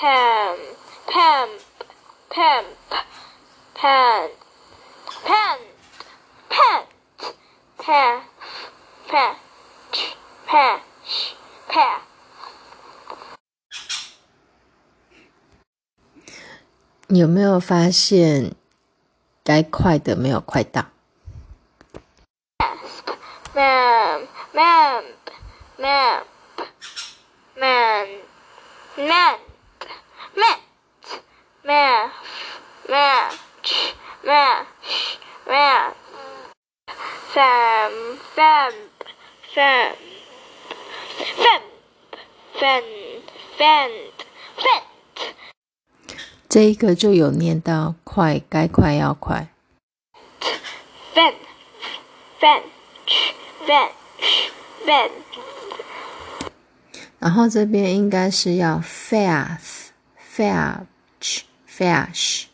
Pam, Pam, Pam, Pam, Pam, Pam, Pam, Pam, Pam, Pam。有没有发现该快的没有快到？Pam, Pam, Pam, Pam, Pam。咩？咩？咩？咩？咩？咩？三三三三三三三。这一个就有念到快，该快要快。三三三三。然后这边应该是要 fast。Fetch! Felch.